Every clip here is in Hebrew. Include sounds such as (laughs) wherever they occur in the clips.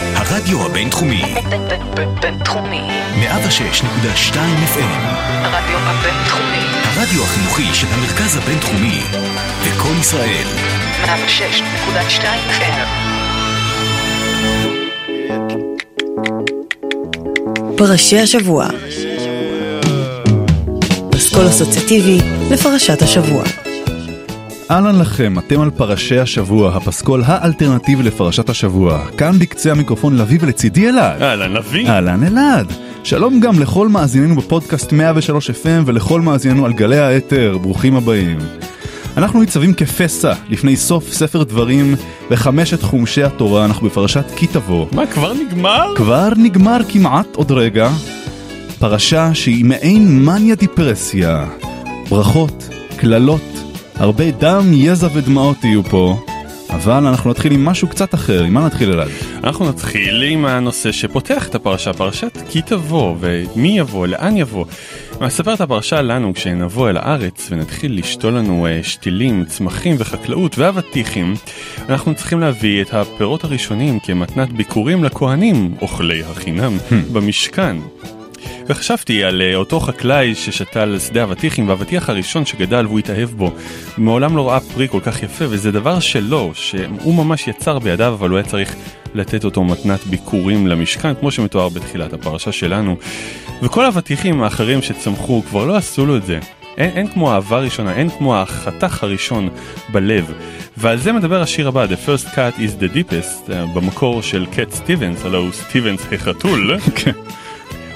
הרדיו הבינתחומי. בינתחומי. 106.2 FM. הרדיו הבינתחומי. הרדיו החינוכי של המרכז הבינתחומי. לקום ישראל. 106.2 FM. פרשי השבוע. פסקול אסוציאטיבי לפרשת השבוע. אהלן לכם, אתם על פרשי השבוע, הפסקול האלטרנטיבי לפרשת השבוע. כאן בקצה המיקרופון לביא ולצידי אלעד. אהלן לביא. אהלן אלעד. שלום גם לכל מאזיננו בפודקאסט 103 FM ולכל מאזיננו על גלי האתר, ברוכים הבאים. אנחנו ניצבים כפסע לפני סוף ספר דברים בחמשת חומשי התורה, אנחנו בפרשת כי תבוא. מה, כבר נגמר? כבר נגמר כמעט עוד רגע. פרשה שהיא מעין מניה דיפרסיה. ברכות, קללות, הרבה דם, יזע ודמעות יהיו פה. אבל אנחנו נתחיל עם משהו קצת אחר, עם מה נתחיל אלעד? אנחנו נתחיל עם הנושא שפותח את הפרשה, פרשת כי תבוא, ומי יבוא, לאן יבוא. מספר את הפרשה לנו כשנבוא אל הארץ ונתחיל לשתול לנו אה, שתילים, צמחים וחקלאות ואבטיחים, אנחנו צריכים להביא את הפירות הראשונים כמתנת ביקורים לכהנים, אוכלי החינם, במשכן. וחשבתי על אה, אותו חקלאי ששתל שדה אבטיחים והאבטיח הראשון שגדל והוא התאהב בו מעולם לא ראה פרי כל כך יפה וזה דבר שלו שהוא ממש יצר בידיו אבל הוא היה צריך לתת אותו מתנת ביקורים למשכן כמו שמתואר בתחילת הפרשה שלנו וכל האבטיחים האחרים שצמחו כבר לא עשו לו את זה אין, אין כמו אהבה ראשונה, אין כמו החתך הראשון בלב. ועל זה מדבר השיר הבא, The First Cut is the Deepest, uh, במקור של קט סטיבנס, הלו הוא סטיבנס החתול. (laughs)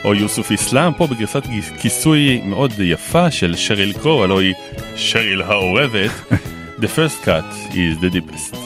או יוסוף איסלאם, פה בגרסת כיסוי מאוד יפה של שריל קרו, הלוא היא שריל האורבת. (laughs) The first cut is the deepest.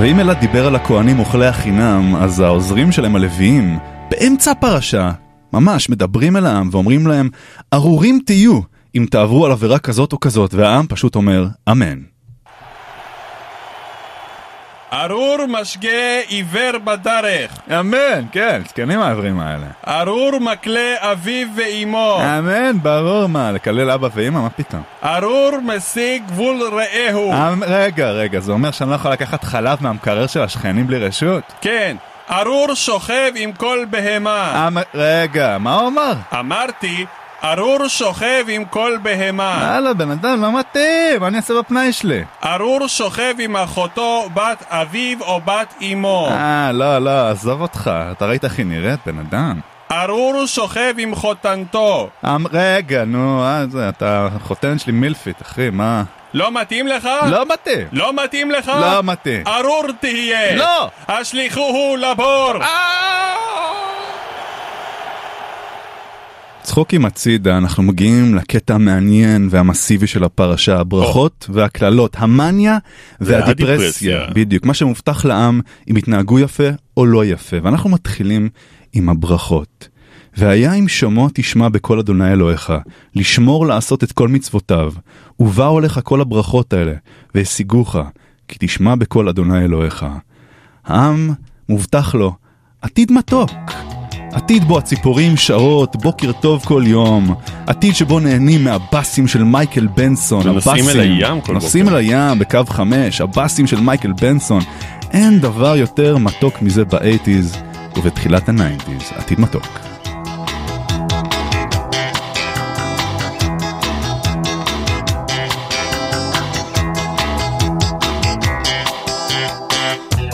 ואם אלעד דיבר על הכהנים אוכלי החינם, אז העוזרים שלהם הלוויים, באמצע הפרשה, ממש מדברים אל העם ואומרים להם, ארורים תהיו אם תעברו על עבירה כזאת או כזאת, והעם פשוט אומר, אמן. ארור משגה עיוור בדרך. אמן, כן, זקנים העברים האלה. ארור מקלה אביו ואימו. אמן, ברור מה, לקלל אבא ואמא, מה פתאום? ארור משיג גבול רעהו. אמ, רגע, רגע, זה אומר שאני לא יכול לקחת חלב מהמקרר של השכנים בלי רשות? כן, ארור שוכב עם כל בהמה. אמ, רגע, מה הוא אמר? אמרתי, ארור שוכב עם כל בהמה. יאללה, בן אדם, לא מתאים, מה אני אעשה בפנאי שלי? ארור שוכב עם אחותו, בת אביו או בת אמו. אה, לא, לא, עזוב אותך, אתה ראית איך היא נראית, בן אדם? ארור שוכב עם חותנתו. אמ, רגע, נו, אה, זה, אתה חותן שלי מילפית, אחי, מה? לא מתאים לך? לא מתאים. לא מתאים לך? לא מתאים. ארור תהיה. לא. השליכוהו לבור. צחוקים הצידה, אנחנו מגיעים לקטע המעניין והמסיבי של הפרשה, הברכות והקללות, המאניה והדיפרסיה. בדיוק, מה שמובטח לעם אם יתנהגו יפה או לא יפה. ואנחנו מתחילים עם הברכות. והיה אם שמוע תשמע בקול אדוני אלוהיך, לשמור לעשות את כל מצוותיו, ובאו אליך כל הברכות האלה, והשיגוך, כי תשמע בקול אדוני אלוהיך. העם מובטח לו עתיד מתוק. עתיד בו הציפורים שרות, בוקר טוב כל יום. עתיד שבו נהנים מהבאסים של מייקל בנסון. הבאסים- אל הים כל נוסעים בוקר. אל הים בקו 5, הבאסים של מייקל בנסון. אין דבר יותר מתוק מזה ב eighties ובתחילת ה nineties. עתיד מתוק.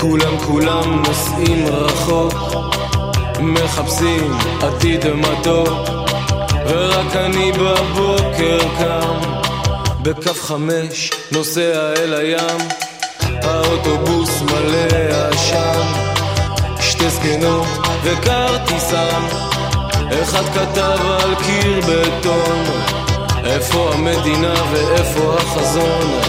כולם כולם נוסעים רחוק, מחפשים עתיד מתוק, ורק אני בבוקר קם, בקו חמש נוסע אל הים, האוטובוס מלא עשן, שתי זקנות וכרטיסן, אחד כתב על קיר בטון, איפה המדינה ואיפה החזון,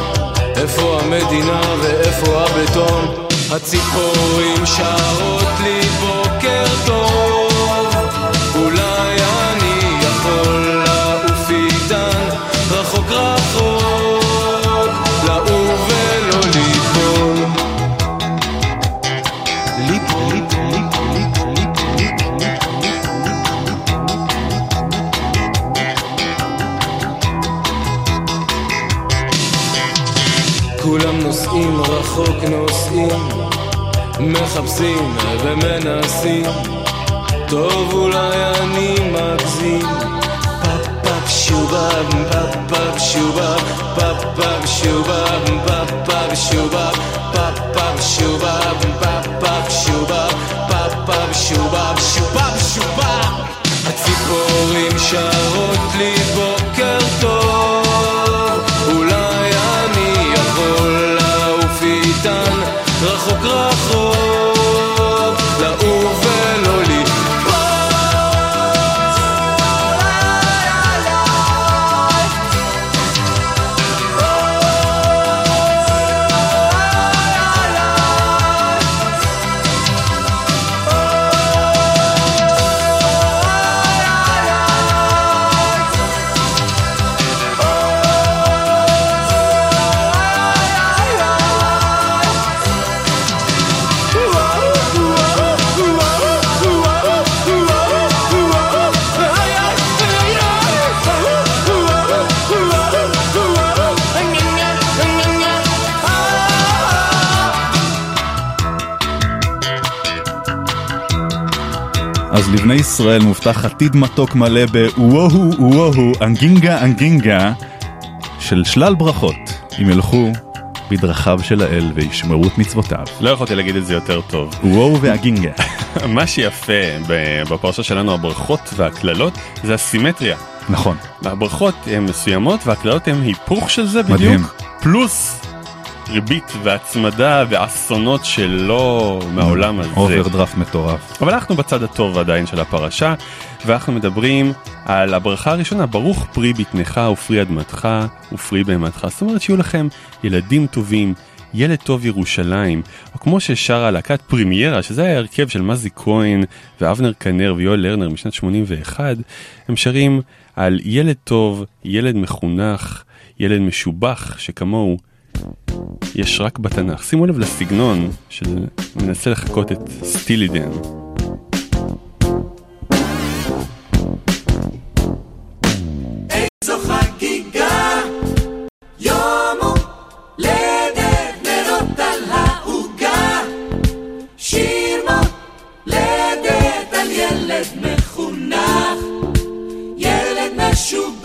איפה המדינה ואיפה הבטון? הציפורים שרות לי בוקר מחפשים ומנסים, טוב אולי אני מגזים. פאפ פאפ שובב, פאפ פאפ שובב, פאפ פאפ שובב, פאפ פאפ שובב, פאפ פאפ שובב, פאפ פאפ שובב, פאפ פאפ שובב, שובב שובב. הציפורים שרות לי בוקר ישראל מובטח עתיד מתוק מלא בוואהו וואהו אנגינגה אנגינגה של שלל ברכות אם ילכו בדרכיו של האל וישמרו את מצוותיו. לא יכולתי להגיד את זה יותר טוב. וואו ואגינגה. (laughs) מה שיפה בפרשה שלנו, הברכות והקללות, זה הסימטריה. נכון. הברכות הן מסוימות והקללות הן היפוך של זה בדיוק. מדהים. פלוס ריבית והצמדה ואסונות שלא מהעולם הזה. אוברדרפט מטורף. אבל אנחנו בצד הטוב עדיין של הפרשה, ואנחנו מדברים על הברכה הראשונה, ברוך פרי בטנך ופרי אדמתך ופרי בהמתך. זאת אומרת שיהיו לכם ילדים טובים. ילד טוב ירושלים, או כמו ששרה להקת פרימיירה, שזה היה הרכב של מזי כהן ואבנר כנר ויואל לרנר משנת 81, הם שרים על ילד טוב, ילד מחונך, ילד משובח שכמוהו יש רק בתנ"ך. שימו לב לסגנון של מנסה לחקות את סטילידן. שוב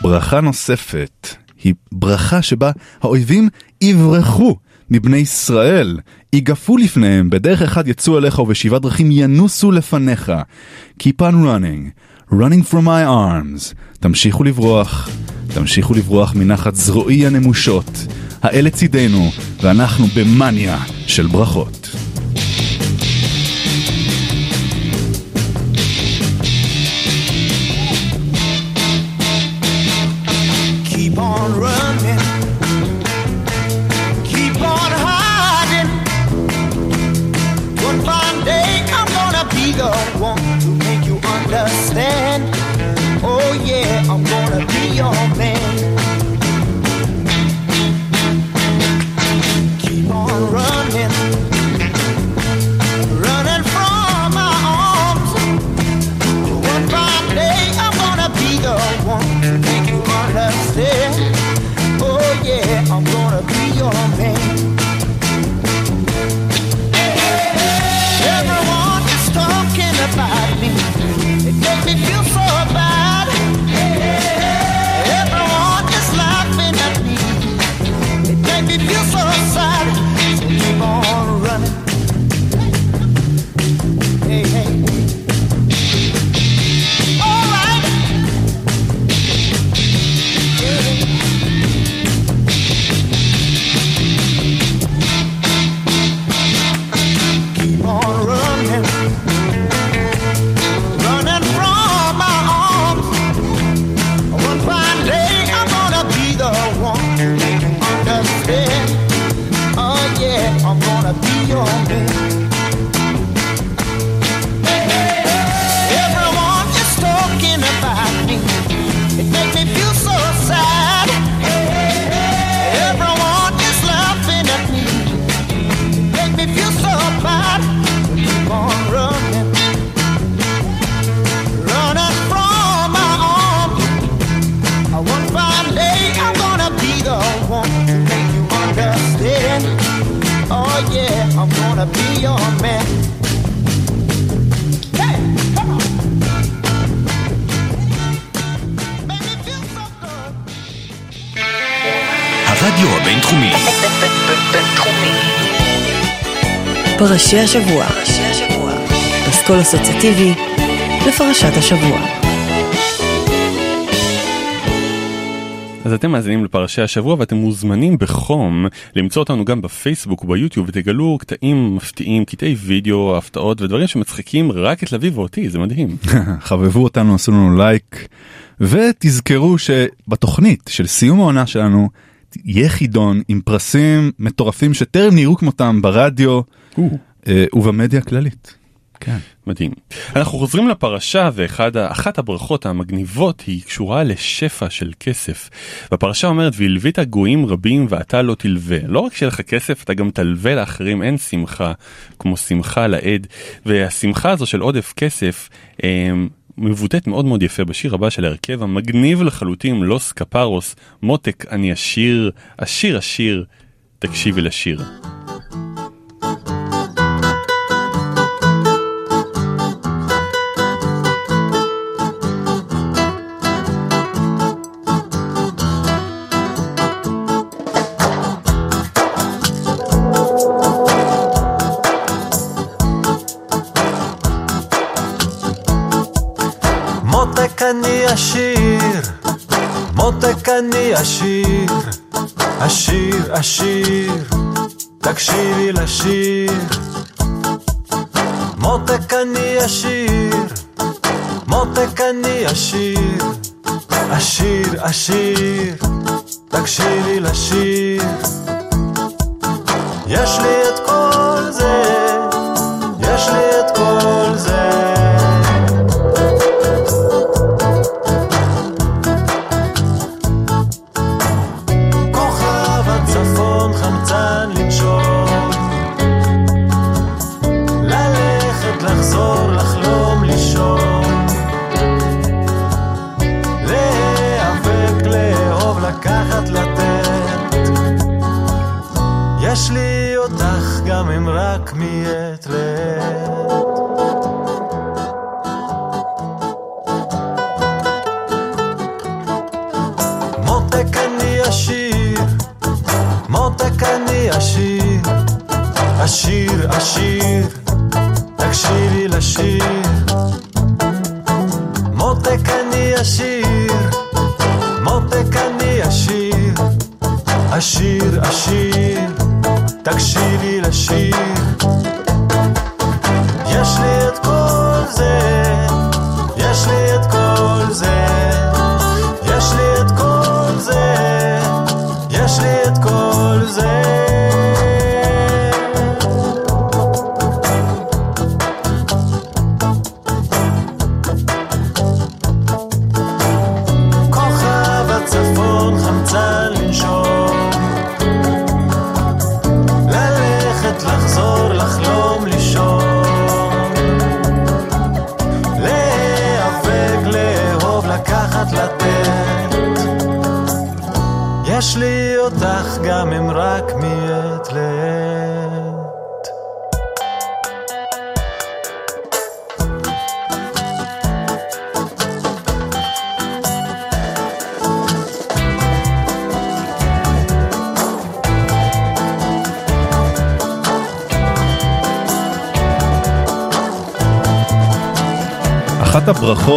ברכה נוספת היא ברכה שבה האויבים יברחו מבני ישראל, ייגפו לפניהם, בדרך אחד יצאו אליך ובשבעה דרכים ינוסו לפניך. Keep on running, running from my arms. תמשיכו לברוח, תמשיכו לברוח מנחת זרועי הנמושות. האלה צידנו, ואנחנו במאניה של ברכות. wanna be your man. בינתחומי. פרשי השבוע. פסקול אסוציאטיבי לפרשת השבוע. אז אתם מאזינים לפרשי השבוע ואתם מוזמנים בחום למצוא אותנו גם בפייסבוק וביוטיוב ותגלו קטעים מפתיעים, קטעי וידאו, הפתעות ודברים שמצחיקים רק את לביא ואותי, זה מדהים. (laughs) חבבו אותנו, עשו לנו לייק, ותזכרו שבתוכנית של סיום העונה שלנו יהיה חידון עם פרסים מטורפים שטרם נראו כמותם ברדיו אה, ובמדיה הכללית. כן. מדהים. אנחנו חוזרים לפרשה ואחת הברכות המגניבות היא קשורה לשפע של כסף. והפרשה אומרת והלווית גויים רבים ואתה לא תלווה. לא רק שיהיה לך כסף אתה גם תלווה לאחרים אין שמחה כמו שמחה לעד והשמחה הזו של עודף כסף אה, מבוטאת מאוד מאוד יפה בשיר הבא של ההרכב המגניב לחלוטין לוס קפרוס מותק אני עשיר עשיר עשיר תקשיבי לשיר. אני עשיר, מותק אני עשיר, עשיר עשיר, תקשיבי לשיר. מותק אני עשיר, מותק אני עשיר, עשיר עשיר, תקשיבי לשיר.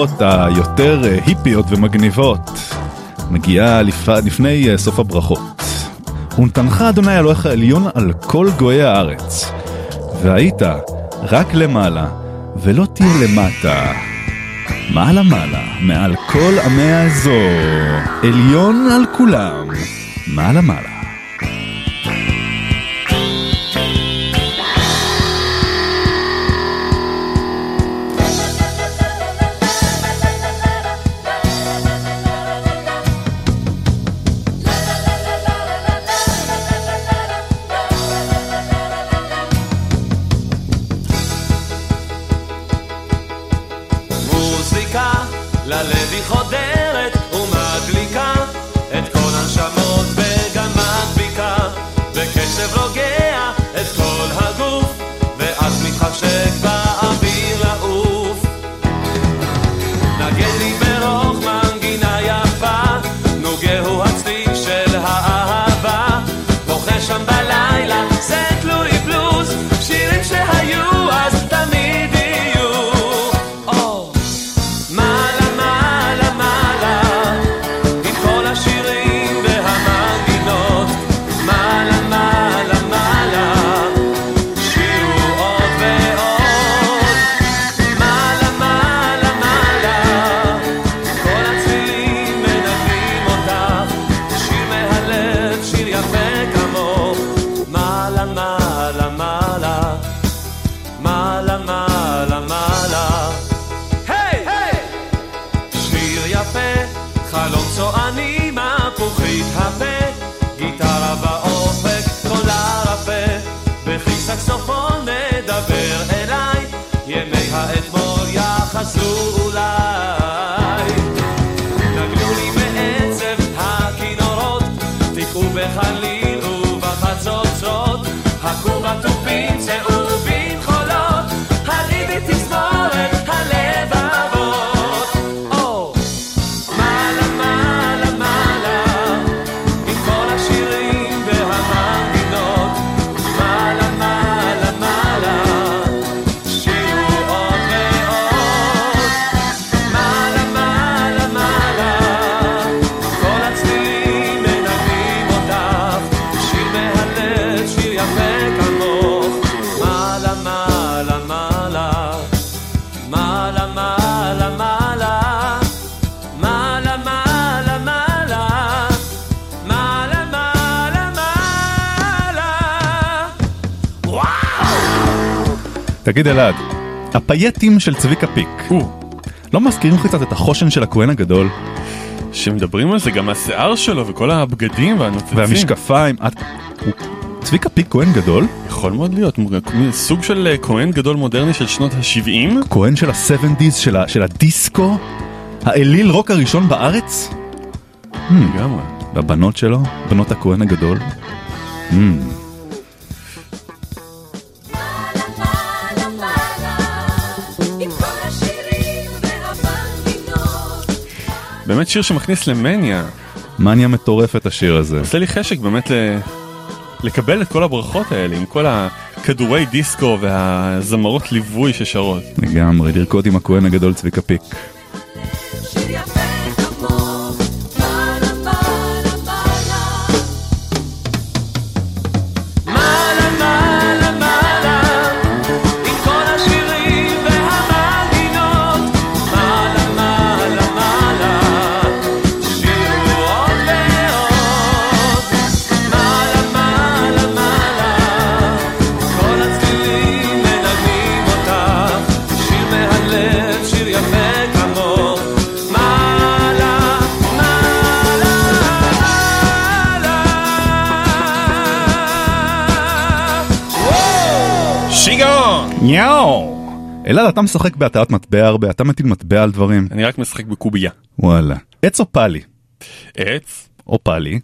הברכות היותר אה, היפיות ומגניבות מגיעה לפ... לפני אה, סוף הברכות. ונתנך אדוני אלוהיך עליון על כל גויי הארץ, והיית רק למעלה, ולא תהיה למטה. מעלה מעלה, מעל כל עמי האזור, עליון על כולם, מעלה מעלה. תגיד אלעד, הפייטים של צביקה פיק, לא מזכירים לך קצת את החושן של הכהן הגדול? שמדברים על זה גם השיער שלו וכל הבגדים והנוצצים. והמשקפיים, את... הוא- צביקה פיק כהן גדול? יכול מאוד להיות, סוג של אה, כהן גדול מודרני של שנות ה-70. כהן של ה-70's, של, ה- של הדיסקו? האליל רוק הראשון בארץ? לגמרי. והבנות שלו? בנות הכהן הגדול? Hmm. באמת שיר שמכניס למניה. מניה מטורפת השיר הזה. עושה לי חשק באמת ל... לקבל את כל הברכות האלה עם כל הכדורי דיסקו והזמרות ליווי ששרות. לגמרי, לרקוד עם הכהן הגדול צביקה פיק. אלעד, אתה משחק בהטעת מטבע הרבה, אתה מטיל מטבע על דברים. אני רק משחק בקובייה. וואלה. עץ או פאלי? עץ? או פאלי.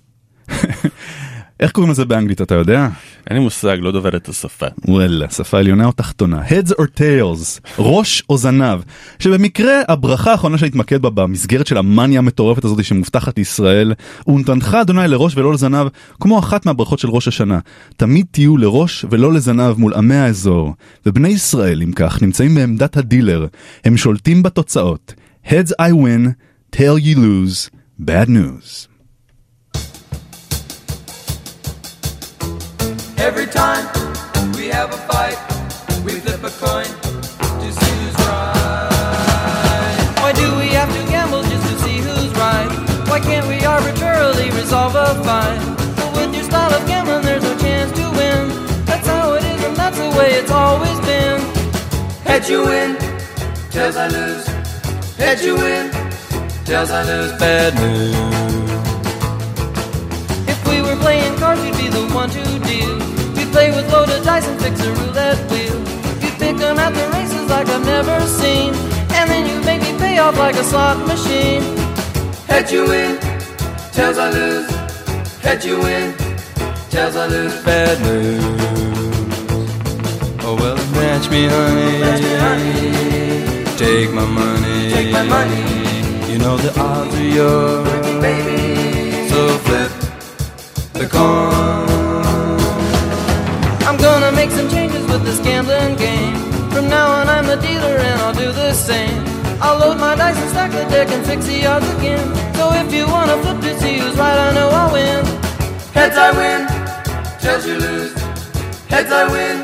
איך קוראים לזה באנגלית, אתה יודע? אין לי מושג, לא דובר את השפה. וואלה, שפה עליונה או תחתונה? Heads or tails? ראש או זנב? שבמקרה הברכה האחרונה שנתמקד בה במסגרת של המאניה המטורפת הזאת שמובטחת לישראל, ונתנך אדוני לראש ולא לזנב, כמו אחת מהברכות של ראש השנה. תמיד תהיו לראש ולא לזנב מול עמי האזור. ובני ישראל, אם כך, נמצאים בעמדת הדילר. הם שולטים בתוצאות. Heads I win, tail you lose, bad news. Every time we have a fight, we flip a coin to see who's right. Why do we have to gamble just to see who's right? Why can't we arbitrarily resolve a fight? But with your style of gambling, there's no chance to win. That's how it is, and that's the way it's always been. Heads you win, tails I lose. Heads you win, tails I lose. Bad news. If we were playing cards, you'd be the one to deal. We'd play with loaded dice and fix a roulette wheel. You'd pick them at the races like I've never seen. And then you'd make me pay off like a slot machine. Head you win, tails I lose. Head you win, tails I lose. Bad news. Oh well, match me, honey. Take my money. Take my money. You know the odds are yours, Baby, so flip the coin. Make some changes with this gambling game. From now on, I'm the dealer and I'll do the same. I'll load my dice and stack the deck and fix the odds again. So if you wanna flip to see who's right, I know I'll win. heads I win, tails you lose. Heads I win,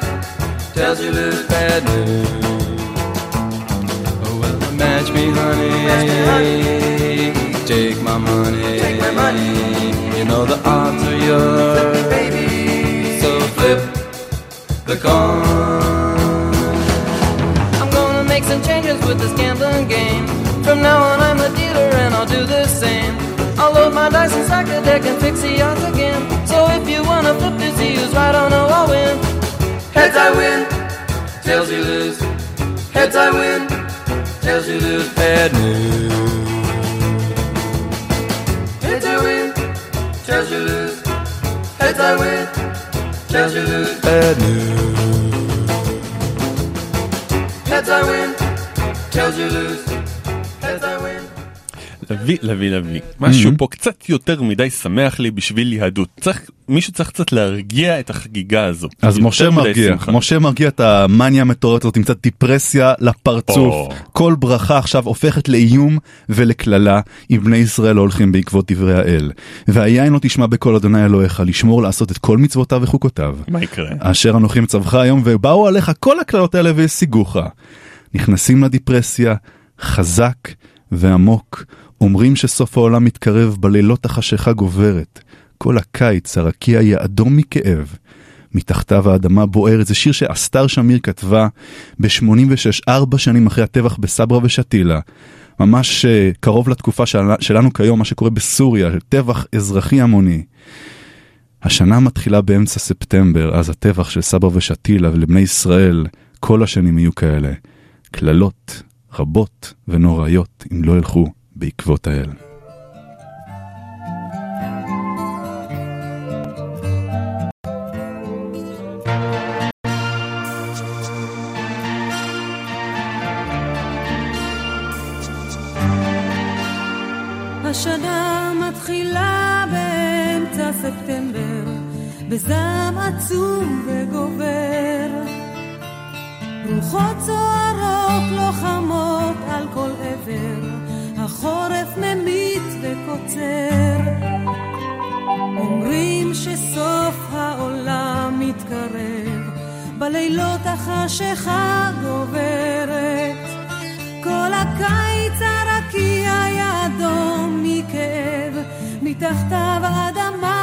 tails you lose. Bad news. Oh well, match me, honey. Match me, honey. Take my money. Take my money. You know the odds are yours, Baby, so flip the coin. I'm gonna make some changes with this gambling game. From now on, I'm the dealer and I'll do the same. I'll load my dice and stack the deck and fix the odds again. So if you wanna flip see who's right, I know I'll win. heads I win, tails you lose. Heads I win, tails you lose. Bad news. Heads I win, tails you lose. Heads I win, lose. Bad news. Heads I win, tails you lose. לביא, לביא, לביא. משהו Mhm. פה קצת יותר מדי שמח לי בשביל יהדות. צריך, מישהו צריך קצת להרגיע את החגיגה הזו. אז משה מרגיע. משה מרגיע את המאניה המטורפת הזאת עם קצת דיפרסיה לפרצוף. כל ברכה עכשיו הופכת לאיום ולקללה אם בני ישראל לא הולכים בעקבות דברי האל. והיין לא תשמע בקול אדוני אלוהיך לשמור לעשות את כל מצוותיו וחוקותיו. מה יקרה? אשר אנוכי מצווך היום ובאו עליך כל הקללות האלה והשיגוך. נכנסים לדיפרסיה חזק ועמוק, אומרים שסוף העולם מתקרב בלילות החשיכה גוברת. כל הקיץ הרקיע יהיה אדום מכאב. מתחתיו האדמה בוערת, זה שיר שאסתר שמיר כתבה ב-86, ארבע שנים אחרי הטבח בסברה ושתילה. ממש אה, קרוב לתקופה של, שלנו כיום, מה שקורה בסוריה, טבח אזרחי המוני. השנה מתחילה באמצע ספטמבר, אז הטבח של סבא ושתילה ולבני ישראל, כל השנים יהיו כאלה. קללות רבות ונוראיות אם לא ילכו בעקבות האל. השנה מתחילה באמצע ספטמבר, בזעם עצום וגובר. רוחות סוערות לוחמות על כל עבר, החורף ממית וקוצר. אומרים שסוף העולם מתקרב, בלילות החשיכה גוברת. כל הקיץ הרקיע אדום מכאב, מתחתיו האדמה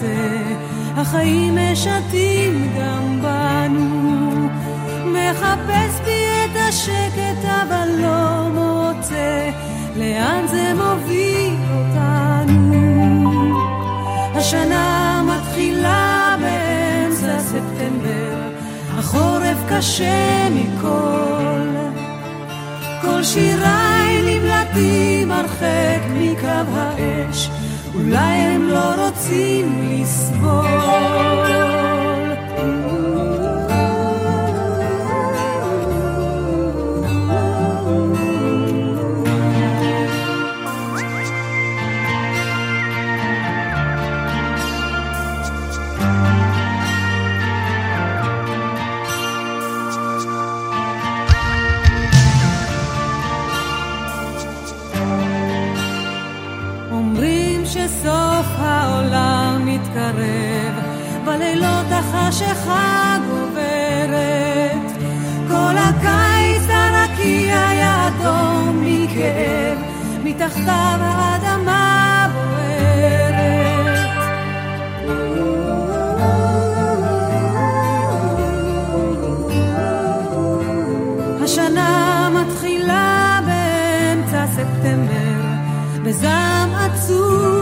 ויוצא, החיים משתים גם בנו. מחפש בי את השקט אבל לא מוצא, לאן זה מוביל אותנו? השנה מתחילה באמצע ספטמבר, החורף קשה מכל. כל שיריי נמלטים הרחק מקו האש, אולי הם לא רוצים לסבול. מתקרב, בלילות החשיכה גוברת. כל הקיץ הרקיע היה מכאב, מתחתיו האדמה בוערת. השנה מתחילה באמצע ספטמבר, בזעם עצום.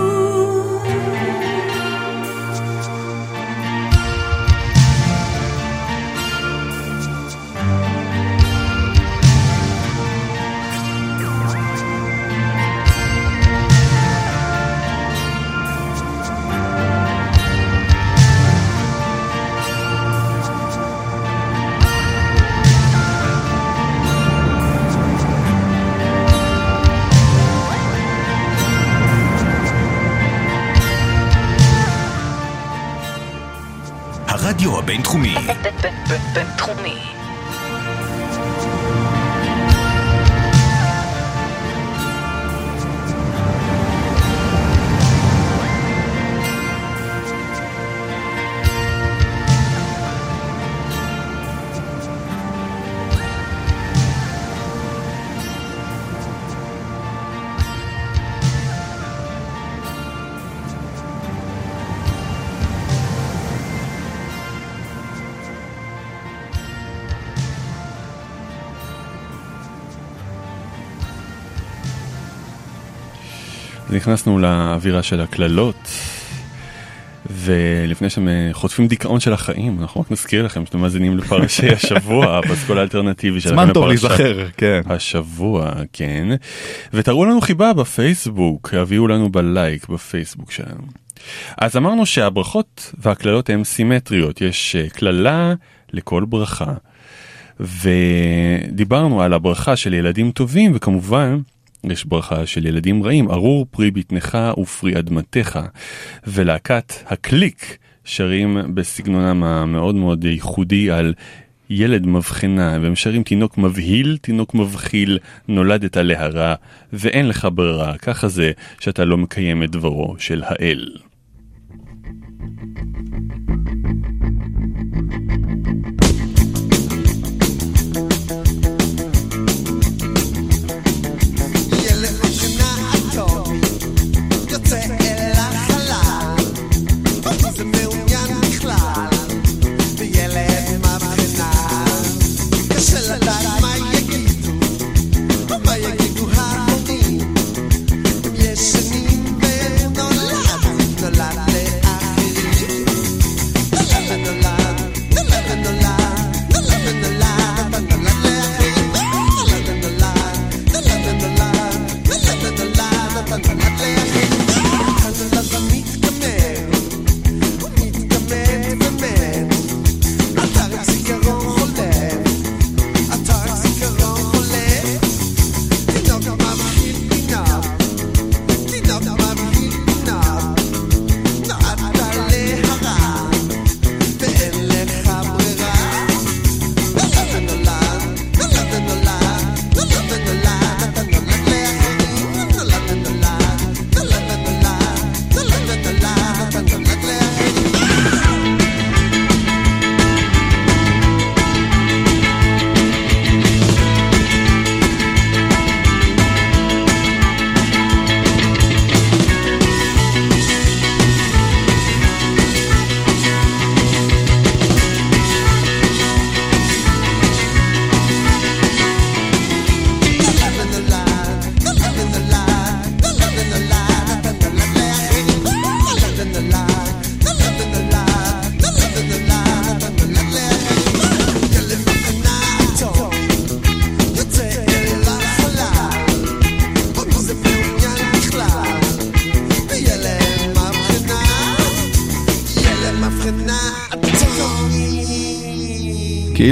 הרדיו הבינתחומי, בינתחומי. נכנסנו לאווירה של הקללות, ולפני שהם אה, חוטפים דיכאון של החיים, אנחנו רק נזכיר לכם שאתם מאזינים לפרשי (laughs) השבוע, הפסקול האלטרנטיבי שלכם. זמן טוב להיזכר, כן. השבוע, כן. ותראו לנו חיבה בפייסבוק, הביאו לנו בלייק בפייסבוק שלנו. אז אמרנו שהברכות והקללות הן סימטריות, יש אה, קללה לכל ברכה. ודיברנו על הברכה של ילדים טובים, וכמובן, יש ברכה של ילדים רעים, ארור פרי בטנך ופרי אדמתך. ולהקת הקליק שרים בסגנונם המאוד מאוד ייחודי על ילד מבחנה, והם שרים תינוק מבהיל, תינוק מבחיל, נולדת להרע, ואין לך ברירה, ככה זה שאתה לא מקיים את דברו של האל. ילד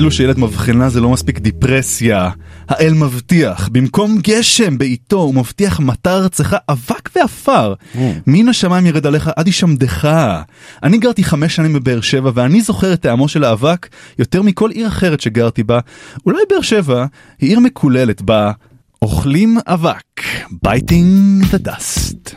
כאילו שילד מבחנה זה לא מספיק דיפרסיה. האל מבטיח, במקום גשם בעיתו הוא מבטיח מטר ארצך אבק ועפר. מן השמיים ירד עליך עד ישמדך. אני גרתי חמש שנים בבאר שבע ואני זוכר את טעמו של האבק יותר מכל עיר אחרת שגרתי בה. אולי באר שבע היא עיר מקוללת בה אוכלים אבק. biting the dust.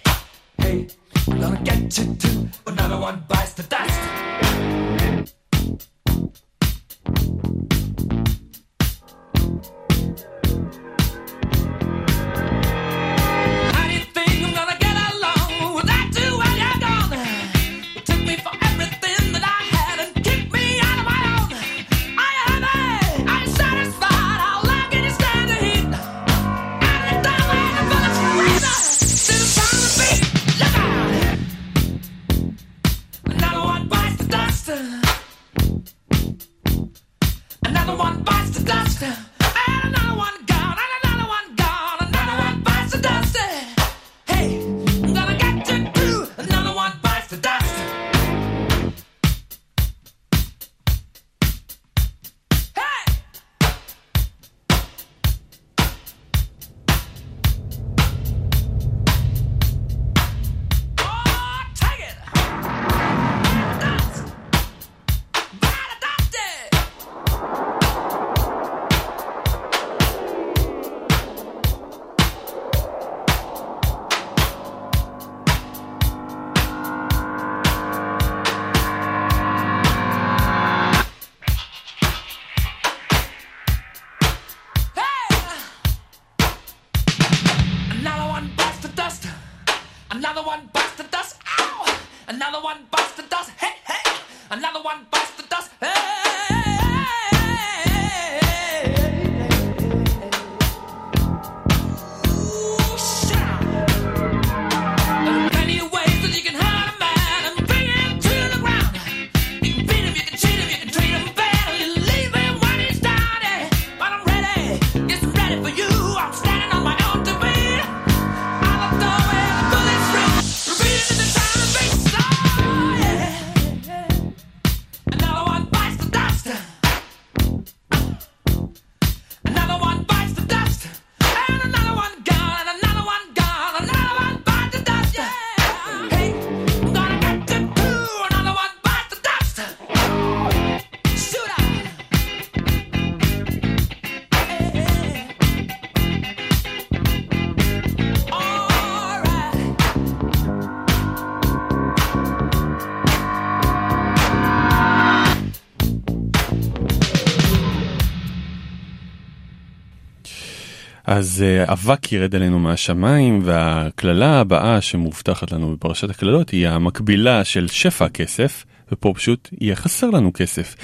gonna get you too. Another one bites the dust. אז אה, אבק ירד עלינו מהשמיים והקללה הבאה שמובטחת לנו בפרשת הקללות היא המקבילה של שפע כסף ופה פשוט יהיה חסר לנו כסף.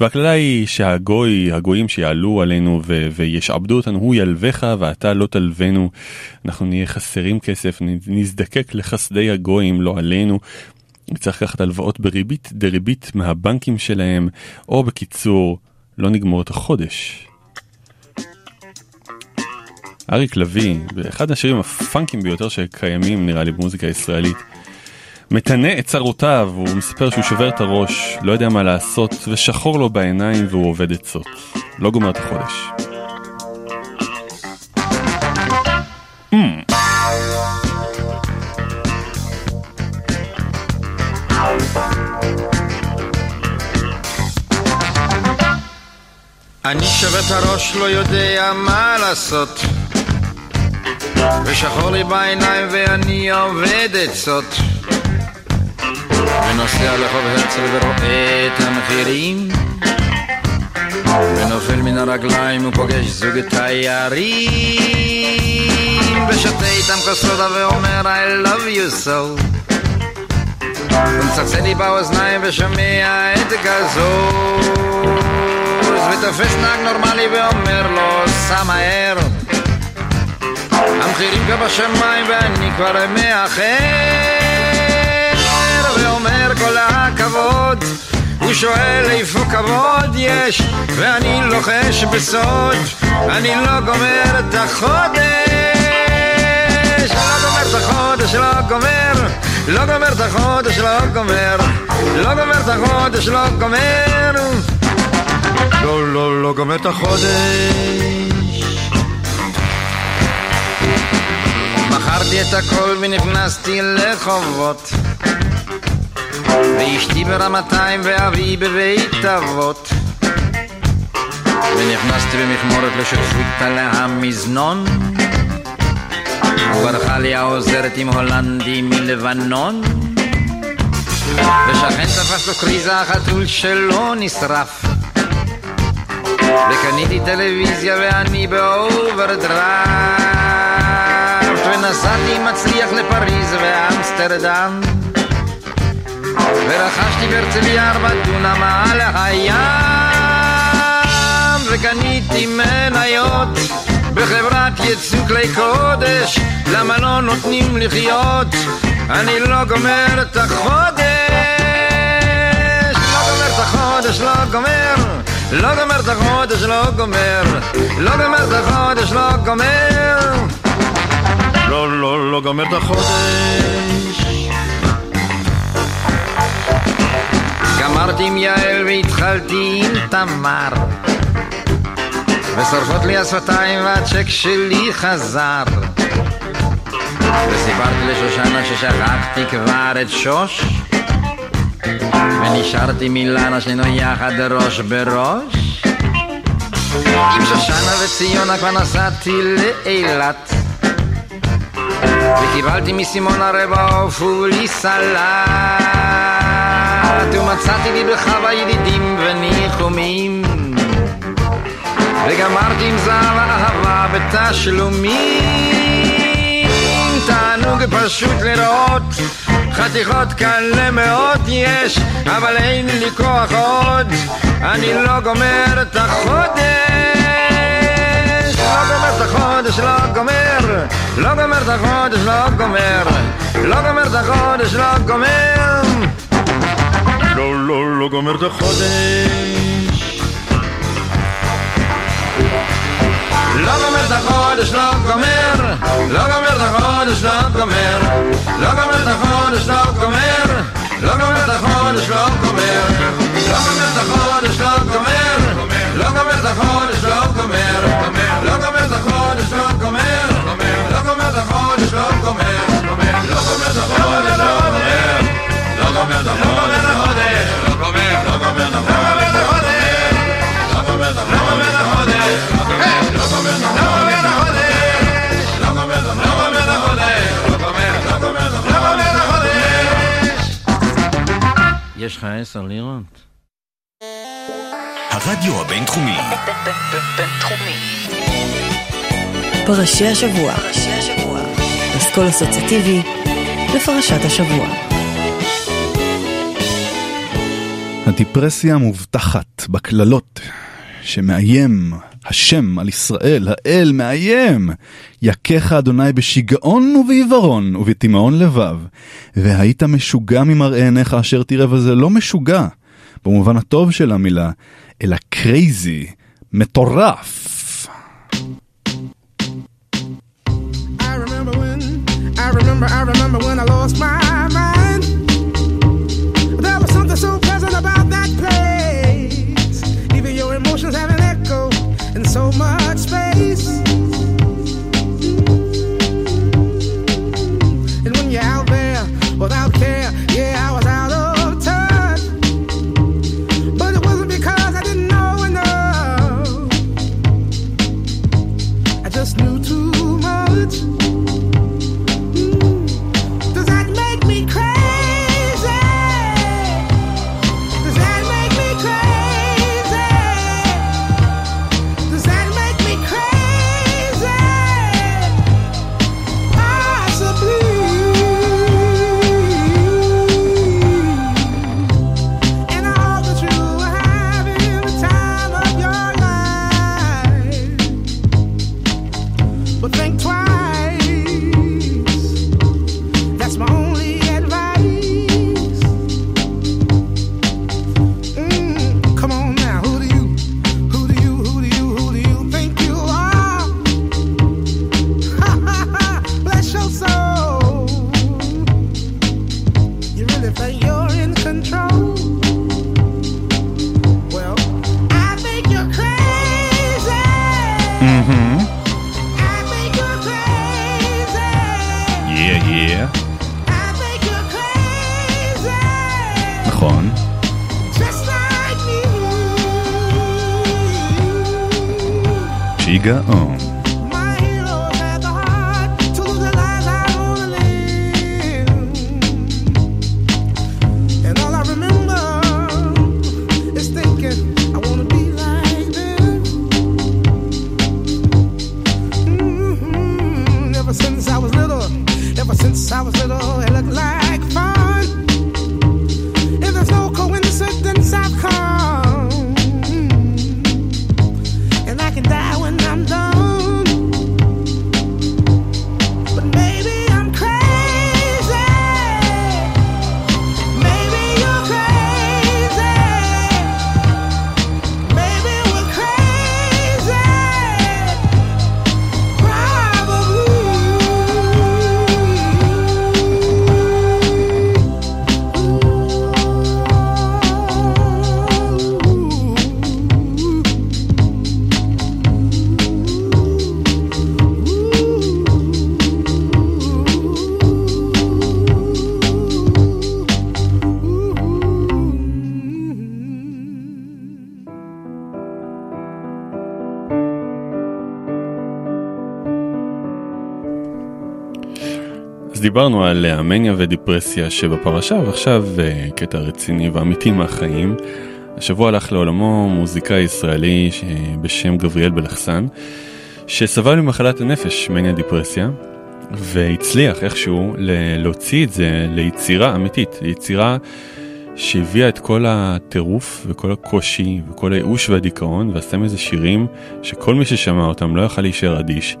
והקללה היא שהגוי, הגויים שיעלו עלינו ו- וישעבדו אותנו, הוא ילווך ואתה לא תלוונו. אנחנו נהיה חסרים כסף, נזדקק לחסדי הגויים, לא עלינו. צריך לקחת הלוואות בריבית דריבית מהבנקים שלהם, או בקיצור, לא נגמור את החודש. אריק לביא, באחד השירים הפאנקים ביותר שקיימים נראה לי במוזיקה הישראלית, מתנה את צרותיו, הוא מספר שהוא שובר את הראש, לא יודע מה לעשות, ושחור לו בעיניים והוא עובד עצות. לא גומר את החודש. אני שובר את הראש, לא יודע מה לעשות ושחור לי בעיניים ואני עובד עצות ונוסע לחוב הרצל ורואה את המחירים. ונופל מן הרגליים ופוגש זוג תיירים. ושותה איתם כוס סודה ואומר I love you so. ומצלצל לי באוזניים ושומע את גזוז. ותופס נהג נורמלי ואומר לו סע מהר המחירים כבר בשמיים ואני כבר מאחר ואומר כל הכבוד. הוא שואל איפה כבוד יש? ואני לוחש בסוד אני לא גומר את החודש. לא גומר את החודש, לא גומר. לא גומר את החודש, לא גומר. לא גומר את החודש, לא גומר. לא, לא, לא גומר את החודש מכרתי את הכל ונכנסתי לחובות ואשתי ברמתיים ואבי בבית אבות ונכנסתי במכמורת לשותפות על המזנון וברכה לי העוזרת עם הולנדי מלבנון ושכן תפס לו קריזה החתול שלו נשרף וקניתי טלוויזיה ואני באוברדרפט ונסעתי מצליח לפריז ואמסטרדם. ורכשתי בהרצליה ארבע דונם על הים וקניתי מניות בחברת יצוא כלי קודש. למה לא נותנים לחיות? אני לא גומר את החודש. לא גומר את החודש לא גומר. לא גומר את החודש לא גומר. לא גומר את החודש לא גומר לא לא לא גומר את החודש. גמרתי עם יעל והתחלתי עם תמר. ושורפות לי השפתיים והצ'ק שלי חזר. וסיפרתי לשושנה ששכחתי כבר את שוש. ונשארתי מילנה שנינו יחד ראש בראש. עם שושנה וציונה כבר נסעתי לאילת וקיבלתי מסימון הרבע עוף ובלי סלט ומצאתי לי בחווה ידידים וניחומים. וגמרתי עם זהב האהבה בתשלומים. תענוג פשוט לראות חתיכות כאלה מאוד יש אבל אין לי כוח עוד. אני לא גומר את החודש החודש, לא גומר לא גומר את החודש, לא גומר לא גומר את החודש, לא גומר. לא, לא, לא גומר את החודש. לא גומר את החודש, לא גומר לא גומר את החודש, לא גומר לא גומר את החודש, לא גומר לא גומר את החודש, לא גומר לא גומר את החודש, לא גומר לא גומר את החודש, לא גומר לא גומר את החודש, לא גומר לא גומר את החודש, לא גומר לא גומר את החודש, לא גומר לא גומר את החודש, לא גומר לא גומר, לא את החודש, לא גומר לא את החודש, לא לא לא לא לא לא גומר את החודש, לא גומר את החודש יש לך עשר לירות? הרדיו הבינתחומי. בינתחומי. פרשי השבוע. אסכול אסוציאטיבי לפרשת השבוע. הדיפרסיה המובטחת בקללות שמאיים השם על ישראל, האל מאיים, יכך אדוני בשיגעון ובעיוורון ובתימהון לבב, והיית משוגע ממראה עיניך אשר תראה, וזה לא משוגע, במובן הטוב של המילה, אלא קרייזי, מטורף. I remember when, I remember, I remember when I lost my דיברנו על המניה ודיפרסיה שבפרשה ועכשיו אה, קטע רציני ואמיתי מהחיים. השבוע הלך לעולמו מוזיקאי ישראלי בשם גבריאל בלחסן שסבל ממחלת הנפש מניה דיפרסיה והצליח איכשהו להוציא את זה ליצירה אמיתית, יצירה שהביאה את כל הטירוף וכל הקושי וכל הייאוש והדיכאון ועשה מזה שירים שכל מי ששמע אותם לא יכל להישאר אדיש,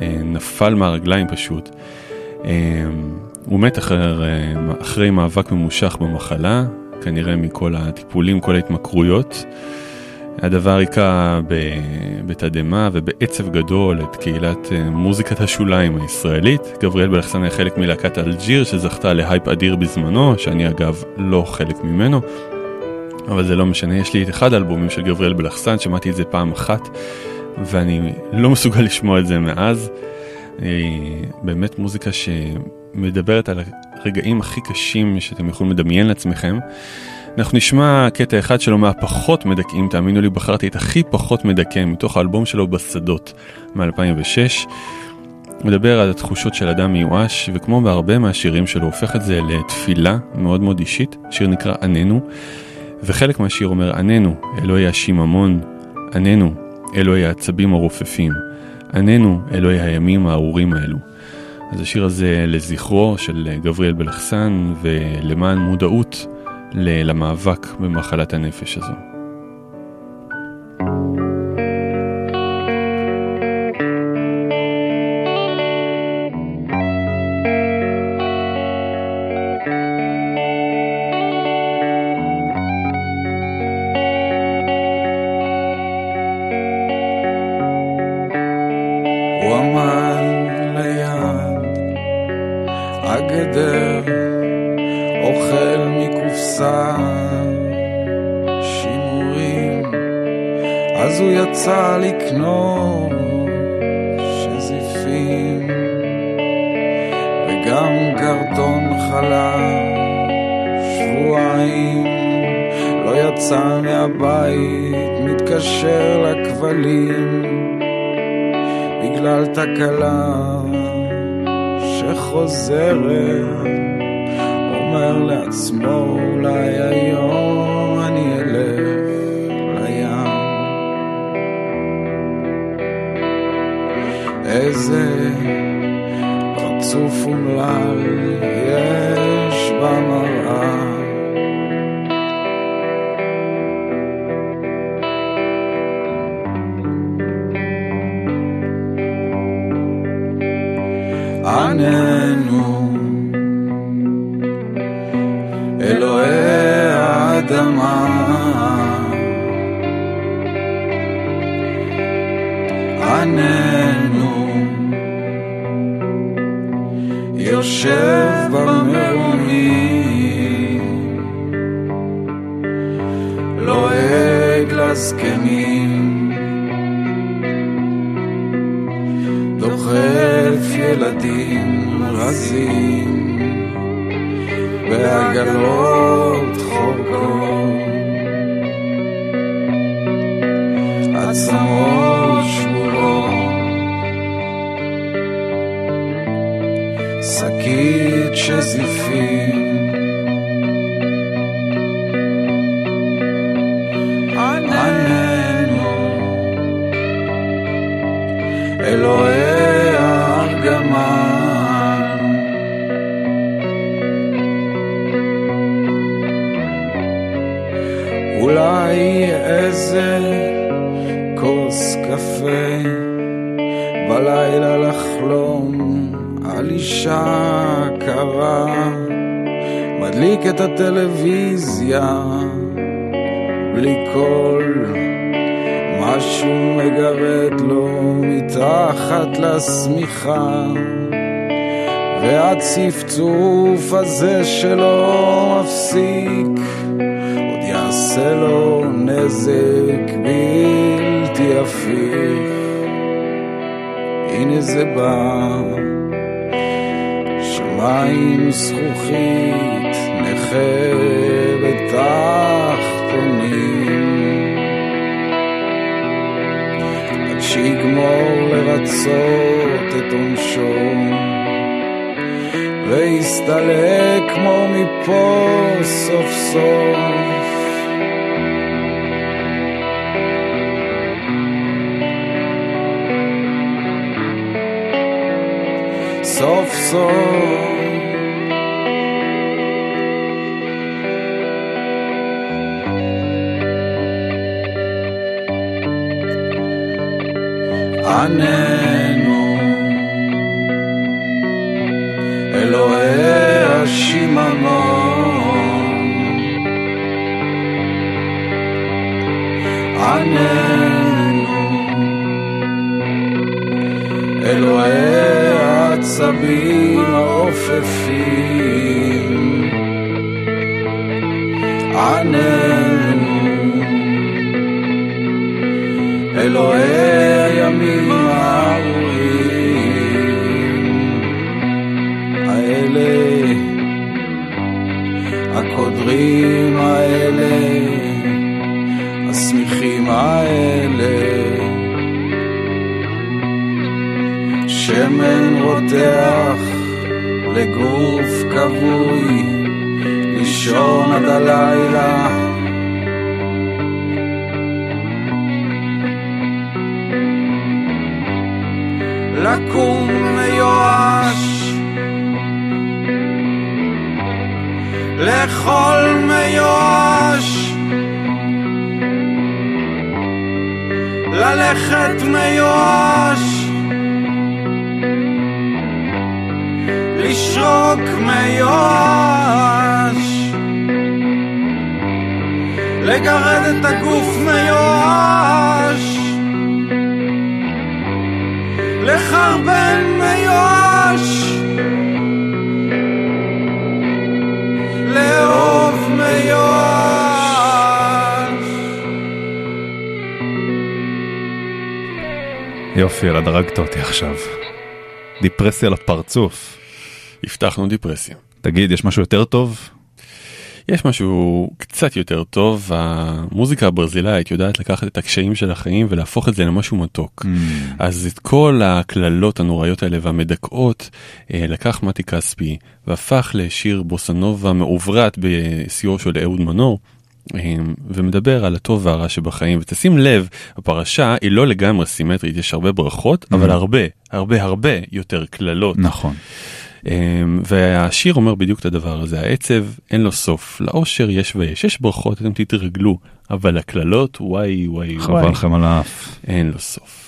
אה, נפל מהרגליים פשוט. אה, הוא מת אחרי, אחרי מאבק ממושך במחלה, כנראה מכל הטיפולים, כל ההתמכרויות. הדבר היכה בתדהמה ובעצב גדול את קהילת אה, מוזיקת השוליים הישראלית. גבריאל בלחסן היה חלק מלהקת אלג'יר שזכתה להייפ אדיר בזמנו, שאני אגב לא חלק ממנו. אבל זה לא משנה, יש לי את אחד האלבומים של גבריאל בלחסן, שמעתי את זה פעם אחת, ואני לא מסוגל לשמוע את זה מאז. אה, באמת מוזיקה שמדברת על הרגעים הכי קשים שאתם יכולים לדמיין לעצמכם. אנחנו נשמע קטע אחד שלו מהפחות מדכאים, תאמינו לי, בחרתי את הכי פחות מדכא מתוך האלבום שלו בשדות מ-2006. מדבר על התחושות של אדם מיואש, וכמו בהרבה מהשירים שלו, הופך את זה לתפילה מאוד מאוד אישית. שיר נקרא עננו, וחלק מהשיר אומר עננו, אלוהי השיממון, עננו, אלוהי העצבים הרופפים, עננו, אלוהי הימים הארורים האלו. אז השיר הזה לזכרו של גבריאל בלחסן ולמען מודעות למאבק במחלת הנפש הזו. הוא עצמות שבורות שקית שזיפים הזה שלא כמו מפה סוף סוף סוף סוף. עננו, אלוהי השיממון, עננו, אלוהי העצבים העופפים, עננו, אלוהי הימים הארורים, האלה, הקודרים האלה, שמן רותח לגוף כבוי, לישון עד הלילה. לקום מיואש, לאכול מיואש, ללכת מיואש, לשרוק מיואש, לגרד את הגוף מיואש. לחרבן מיואש, לאהוב מיואש. יופי, ילד, הרגת אותי עכשיו. דיפרסיה לפרצוף. הבטחנו דיפרסיה. תגיד, יש משהו יותר טוב? יש משהו קצת יותר טוב, המוזיקה הברזילאית יודעת לקחת את הקשיים של החיים ולהפוך את זה למשהו מתוק. Mm. אז את כל הקללות הנוראיות האלה והמדכאות אה, לקח מתי כספי והפך לשיר בוסנובה מעוברת בשיאו של אהוד מנור. אה, ומדבר על הטוב והרע שבחיים ותשים לב הפרשה היא לא לגמרי סימטרית יש הרבה ברכות אבל הרבה הרבה הרבה יותר קללות נכון. אמ, והשיר אומר בדיוק את הדבר הזה, העצב אין לו סוף, לאושר יש ויש, יש ברכות, אתם תתרגלו, אבל הקללות, וואי וואי וואי, חבל לכם על האף. אין לו סוף.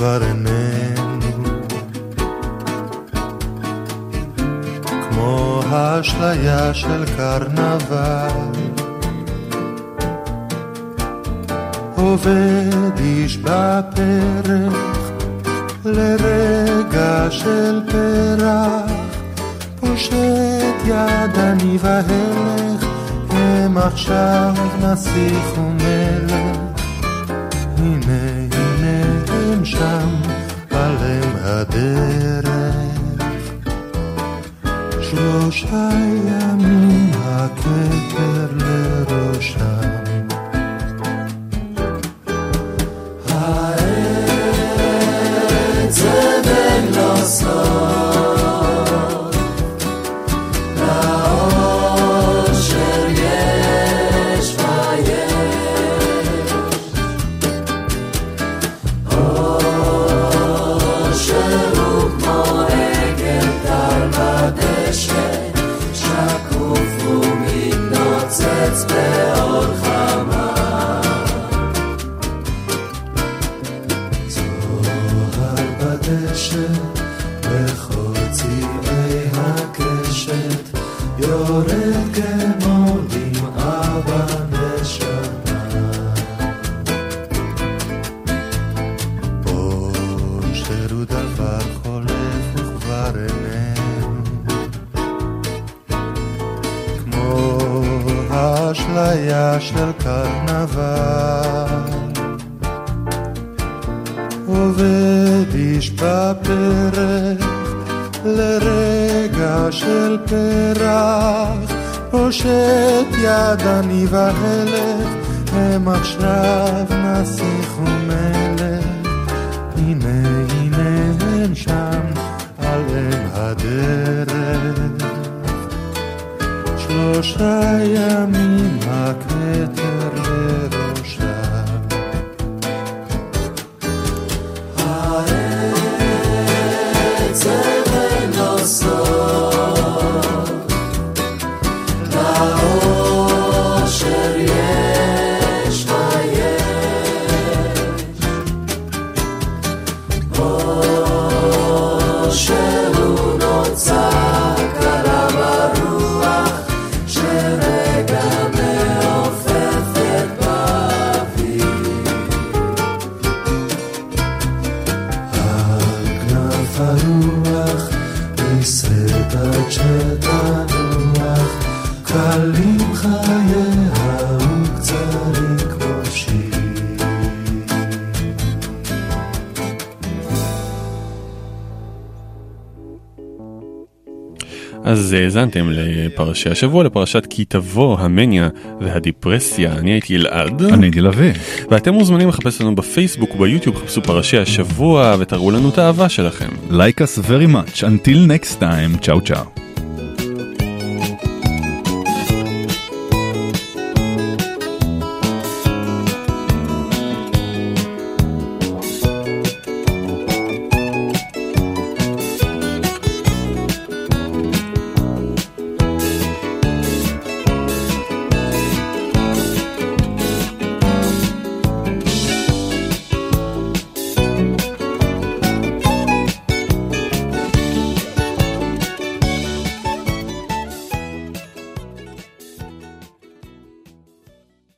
וכבר איננו. כמו האשליה של קרנבל. עובד איש בפרח לרגע של פרח. פושט יד אני והלך הם עכשיו נסיך ומלך הדרך שלושה ימים הכתר לראשם האשליה של קרנבל. עובד איש בפרק לרגע של פרח, פושט יד הנבהלת, הם עכשיו נסיך ומלך. הנה הנה הם שם על אם הדרך. שלושה ימים הכתר האזנתם לפרשי השבוע, לפרשת כי תבוא המניה והדיפרסיה. אני הייתי אלעד. אני הייתי לביא. ואתם מוזמנים לחפש לנו בפייסבוק וביוטיוב, חפשו פרשי השבוע ותראו לנו את האהבה שלכם. Like us very much. Until next time. צ'או צ'או.